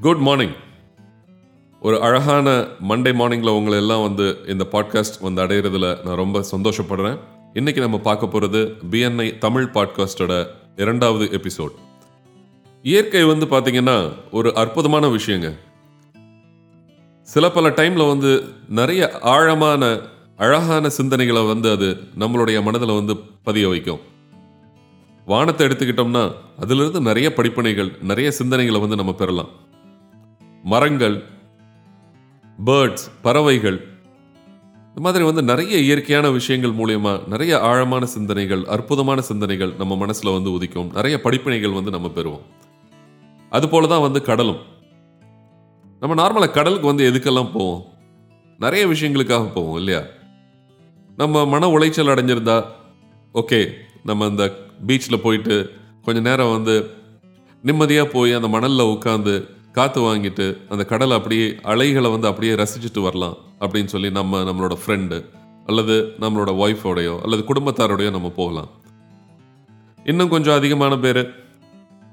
Good morning ஒரு அழகான Monday மார்னிங்கில் உங்களை எல்லாம் வந்து இந்த பாட்காஸ்ட் வந்து அடையிறதுல நான் ரொம்ப சந்தோஷப்படுறேன். இன்னைக்கு நம்ம பார்க்க போகிறது பிஎன்ஐ தமிழ் பாட்காஸ்டோட இரண்டாவது எபிசோட் இயற்கை வந்து பார்த்தீங்கன்னா ஒரு அற்புதமான விஷயங்க. சில பல டைமில் வந்து நிறைய ஆழமான அழகான சிந்தனைகளை வந்து அது நம்மளுடைய மனதில் வந்து பதிய வைக்கும். வானத்தை எடுத்துக்கிட்டோம்னா அதிலிருந்து நிறைய படிப்பனைகள் நிறைய சிந்தனைகளை வந்து நம்ம பெறலாம். மரங்கள் பேர்ட்ஸ் பறவைகள். இந்த மாதிரி வந்து நிறைய இயற்கையான விஷயங்கள் மூலயமா நிறைய ஆழமான சிந்தனைகள் அற்புதமான சிந்தனைகள் நம்ம மனசில் வந்து உதிக்கும். நிறைய படிப்பினைகள் வந்து நம்ம பெறுவோம். அதுபோல தான் வந்து கடலும். நம்ம நார்மலாக கடலுக்கு வந்து எதுக்கெல்லாம் போவோம்? நிறைய விஷயங்களுக்காக போவோம் இல்லையா? நம்ம மன உளைச்சல் அடைஞ்சிருந்தா ஓகே நம்ம அந்த பீச்சில் போயிட்டு கொஞ்சம் நேரம் வந்து நிம்மதியாக போய் அந்த மணலில் உட்காந்து காற்று வாங்கிட்டு அந்த கடலை அப்படியே அலைகளை வந்து அப்படியே ரசிச்சுட்டு வரலாம் அப்படின்னு சொல்லி நம்ம நம்மளோட ஃப்ரெண்டு அல்லது நம்மளோட ஒய்ஃபோடையோ அல்லது குடும்பத்தாரோடையோ நம்ம போகலாம். இன்னும் கொஞ்சம் அதிகமான பேர்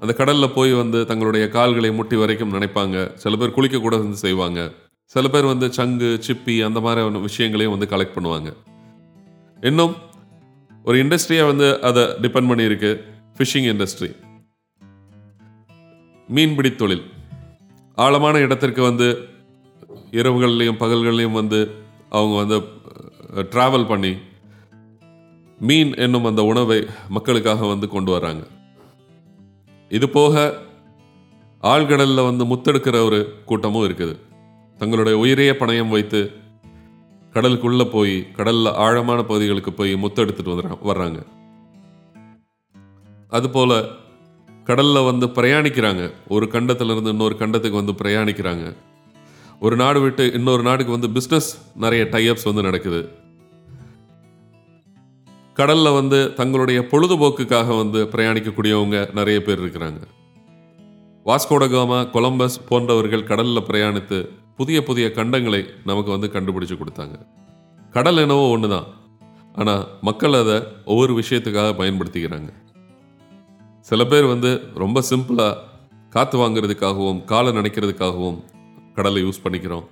அந்த கடலில் போய் வந்து தங்களுடைய கால்களை முட்டி வரைக்கும் நினைப்பாங்க. சில பேர் குளிக்க கூட வந்து செய்வாங்க. சில பேர் வந்து சங்கு சிப்பி அந்த மாதிரி விஷயங்களையும் வந்து கலெக்ட் பண்ணுவாங்க. இன்னும் ஒரு இண்டஸ்ட்ரியாக வந்து அதை டிபெண்ட் பண்ணியிருக்கு. ஃபிஷிங் இண்டஸ்ட்ரி மீன்பிடி தொழில். ஆழமான இடத்திற்கு வந்து இரவுகள்லையும் பகல்கள்லையும் வந்து அவங்க வந்து ட்ராவல் பண்ணி மீன் என்னும் அந்த உணவை மக்களுக்காக வந்து கொண்டு வராங்க. இது போக ஆழ்கடலில் வந்து முத்தெடுக்கிற ஒரு கூட்டமும் இருக்குது. தங்களுடைய உயிரையே பணயம் வைத்து கடலுக்குள்ளே போய் கடலில் ஆழமான பகுதிகளுக்கு போய் முத்தெடுத்துட்டு வந்துடுறாங்க வர்றாங்க. அதுபோல் கடலில் வந்து பிரயாணிக்கிறாங்க. ஒரு கண்டத்துலேருந்து இன்னொரு கண்டத்துக்கு வந்து பிரயாணிக்கிறாங்க. ஒரு நாடு விட்டு இன்னொரு நாடுக்கு வந்து பிஸ்னஸ் நிறைய டைப்ஸ் வந்து நடக்குது. கடலில் வந்து தங்களுடைய பொழுதுபோக்குக்காக வந்து பிரயாணிக்கக்கூடியவங்க நிறைய பேர் இருக்கிறாங்க. வாஸ்கோடகாமா கொலம்பஸ் போன்றவர்கள் கடலில் பிரயாணித்து புதிய புதிய கண்டங்களை நமக்கு வந்து கண்டுபிடிச்சு கொடுத்தாங்க. கடல் என்னவோ ஒன்று தான் ஆனால் மக்கள் அதை ஒவ்வொரு விஷயத்துக்காக பயன்படுத்திக்கிறாங்க. சில பேர் வந்து ரொம்ப சிம்பிளாக காற்று வாங்குறதுக்காகவும் காலை நினைக்கிறதுக்காகவும் கடலை யூஸ் பண்ணிக்கிறோம்.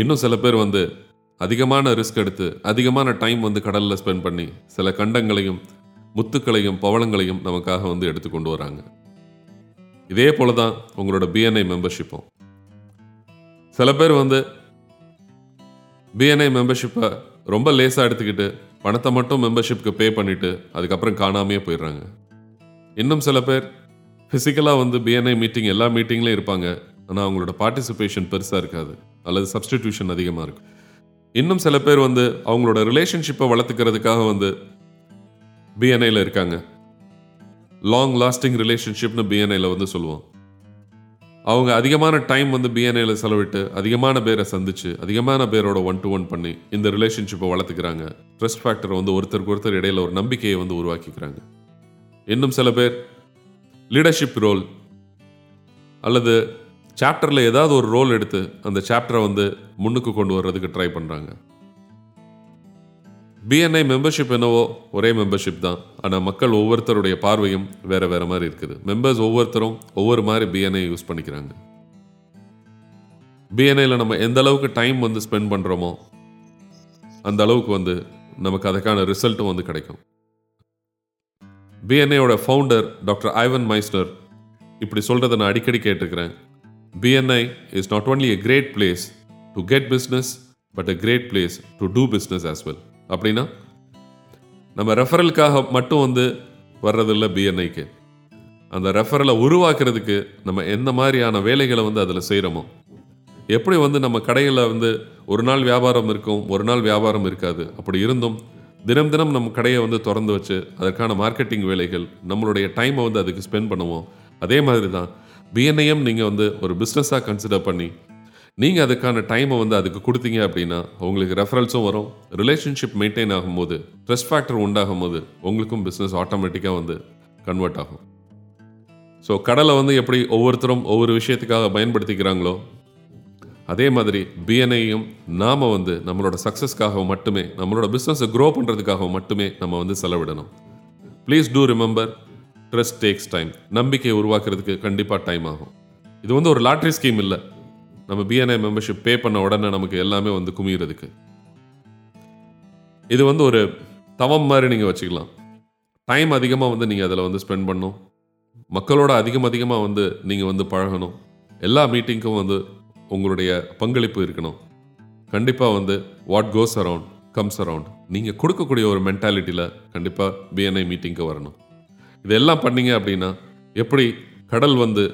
இன்னும் சில பேர் வந்து அதிகமான ரிஸ்க் எடுத்து அதிகமான டைம் வந்து கடலில் ஸ்பெண்ட் பண்ணி சில கண்டங்களையும் முத்துக்களையும் பவளங்களையும் நமக்காக வந்து எடுத்து கொண்டு வராங்க. இதே போல தான் உங்களோட பிஎன்ஐ மெம்பர்ஷிப்பும் சில பேர் வந்து பிஎன்ஐ மெம்பர்ஷிப்பை ரொம்ப லேசாக எடுத்துக்கிட்டு பணத்தை மட்டும் மெம்பர்ஷிப்க்கு பே பண்ணிவிட்டு அதுக்கப்புறம் காணாமையே போயிடுறாங்க. இன்னும் சில பேர் ஃபிசிக்கலாக வந்து பிஎன்ஐ மீட்டிங் எல்லா மீட்டிங்லேயும் இருப்பாங்க. ஆனால் அவங்களோட பார்ட்டிசிபேஷன் பெருசாக இருக்காது. அல்லது சப்ஸ்டிடியூஷன் அதிகமாக இருக்கும். இன்னும் சில பேர் வந்து அவங்களோட ரிலேஷன்ஷிப்பை வளர்த்துக்கிறதுக்காக வந்து பிஎன்ஐயில் இருக்காங்க. லாங் லாஸ்டிங் ரிலேஷன்ஷிப்னு பிஎன்ஐயில் வந்து சொல்லுவோம். அவங்க அதிகமான டைம் வந்து பிஎன்ஐயில் செலவிட்டு அதிகமான பேரை சந்திச்சு அதிகமான பேரோட ஒன் டு ஒன் பண்ணி இந்த ரிலேஷன்ஷிப்பை வளர்த்துக்கிறாங்க. ட்ரஸ்ட் ஃபேக்டர் வந்து ஒருத்தருக்கு ஒருத்தர் இடையில ஒரு நம்பிக்கையை வந்து உருவாக்கிக்கிறாங்க. இன்னும் சில பேர். லீடர்ஷிப் ரோல் அல்லது சாப்டரில் ஏதாவது ஒரு ரோல் எடுத்து அந்த சாப்டரை வந்து முன்னுக்கு கொண்டு வர்றதுக்கு ட்ரை பண்ணுறாங்க பிஎன்ஐ மெம்பர்ஷிப் என்னவோ ஒரே மெம்பர்ஷிப் தான். ஆனால் மக்கள் ஒவ்வொருத்தருடைய பார்வையும் வேற வேற மாதிரி இருக்குது. மெம்பர்ஸ் ஒவ்வொருத்தரும் ஒவ்வொரு மாதிரி பிஎன்ஐ யூஸ் பண்ணிக்கிறாங்க. பிஎன்ஐயில் நம்ம எந்த அளவுக்கு டைம் வந்து ஸ்பெண்ட் பண்ணுறோமோ அந்த அளவுக்கு வந்து நமக்கு அதுக்கான ரிசல்ட்டும் வந்து கிடைக்கும். பிஎன்ஐயோட ஃபவுண்டர் டாக்டர் ஐவன் மைஸ்டர் இப்படி சொல்கிறத நான் அடிக்கடி கேட்டுக்கிறேன் BNI is not only a great place to get business but a great place to do business as well அப்படின்னா நம்ம ரெஃபரலுக்காக மட்டும் வந்து வர்றதில்ல பிஎன்ஐக்கு அந்த ரெஃபரலை உருவாக்குறதுக்கு நம்ம எந்த மாதிரியான வேலைகளை வந்து அதில் செய்கிறோமோ எப்படி வந்து நம்ம கடையில் வந்து ஒரு நாள் வியாபாரம் இருக்கும் ஒரு நாள் வியாபாரம் இருக்காது அப்படி இருந்தும் தினம் தினம் நம்ம கடையை வந்து திறந்து வச்சு அதற்கான மார்க்கெட்டிங் வேலைகள் நம்மளுடைய டைமை வந்து அதுக்கு ஸ்பெண்ட் பண்ணுவோம். அதே மாதிரி தான் பிஎன்ஐஎம் நீங்கள் வந்து ஒரு பிஸ்னஸாக கன்சிடர் பண்ணி நீங்கள் அதுக்கான டைமை வந்து அதுக்கு கொடுத்தீங்க அப்படின்னா உங்களுக்கு ரெஃபரன்ஸும் வரும். ரிலேஷன்ஷிப் மெயின்டைன் ஆகும்போது ட்ரெஸ் ஃபேக்டர் உண்டாகும் போது உங்களுக்கும் பிஸ்னஸ் ஆட்டோமேட்டிக்காக வந்து கன்வெர்ட் ஆகும். ஸோ கடலை வந்து எப்படி ஒவ்வொருத்தரும் ஒவ்வொரு விஷயத்துக்காக பயன்படுத்திக்கிறாங்களோ அதே மாதிரி பிஎன்ஐயும் நாம் வந்து நம்மளோட சக்ஸஸ்க்காக மட்டுமே நம்மளோட பிஸ்னஸை க்ரோ பண்ணுறதுக்காக மட்டுமே நம்ம வந்து செலவிடணும். Please do remember trust takes time நம்பிக்கையை உருவாக்குறதுக்கு கண்டிப்பாக டைம் ஆகும். இது வந்து ஒரு லாட்ரி ஸ்கீம் இல்லை. நம்ம பிஎன்ஐ மெம்பர்ஷிப் பே பண்ண உடனே நமக்கு எல்லாமே வந்து குமிகிறதுக்கு இது வந்து ஒரு தவம் மாதிரி நீங்கள் வச்சுக்கலாம். டைம் அதிகமாக வந்து நீங்கள் அதில் வந்து ஸ்பெண்ட் பண்ணணும். மக்களோட அதிகம் அதிகமாக வந்து நீங்கள் வந்து பழகணும். எல்லா மீட்டிங்க்கும் வந்து உங்களுடைய பங்களிப்பு இருக்கணும். கண்டிப்பாக வந்து what goes around comes around நீங்கள் கொடுக்கக்கூடிய ஒரு மென்டாலிட்டியில் கண்டிப்பாக பிஎன்ஐ மீட்டிங்க்கு வரணும். இதெல்லாம் பண்ணீங்க அப்படின்னா எப்படி கடல் வந்து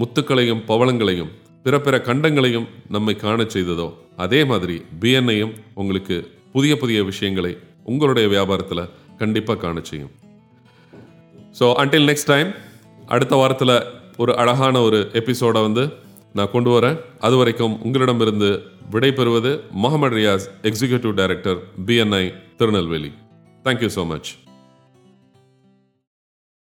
முத்துக்களையும் பவளங்களையும் பிற பிற கண்டங்களையும் நம்மை காண செய்ததோ அதே மாதிரி பிஎன்ஐயும் உங்களுக்கு புதிய புதிய விஷயங்களை உங்களுடைய வியாபாரத்தில் கண்டிப்பாக காண செய்யும். ஸோ அன்டில் நெக்ஸ்ட் டைம் அடுத்த வாரத்தில் ஒரு அழகான ஒரு எபிசோடை வந்து நான் கொண்டு வரேன். அது வரைக்கும் உங்களிடமிருந்து விடைபெறுவது Mohammed Riyas executive director BNI Tirunelveli. Thank you so much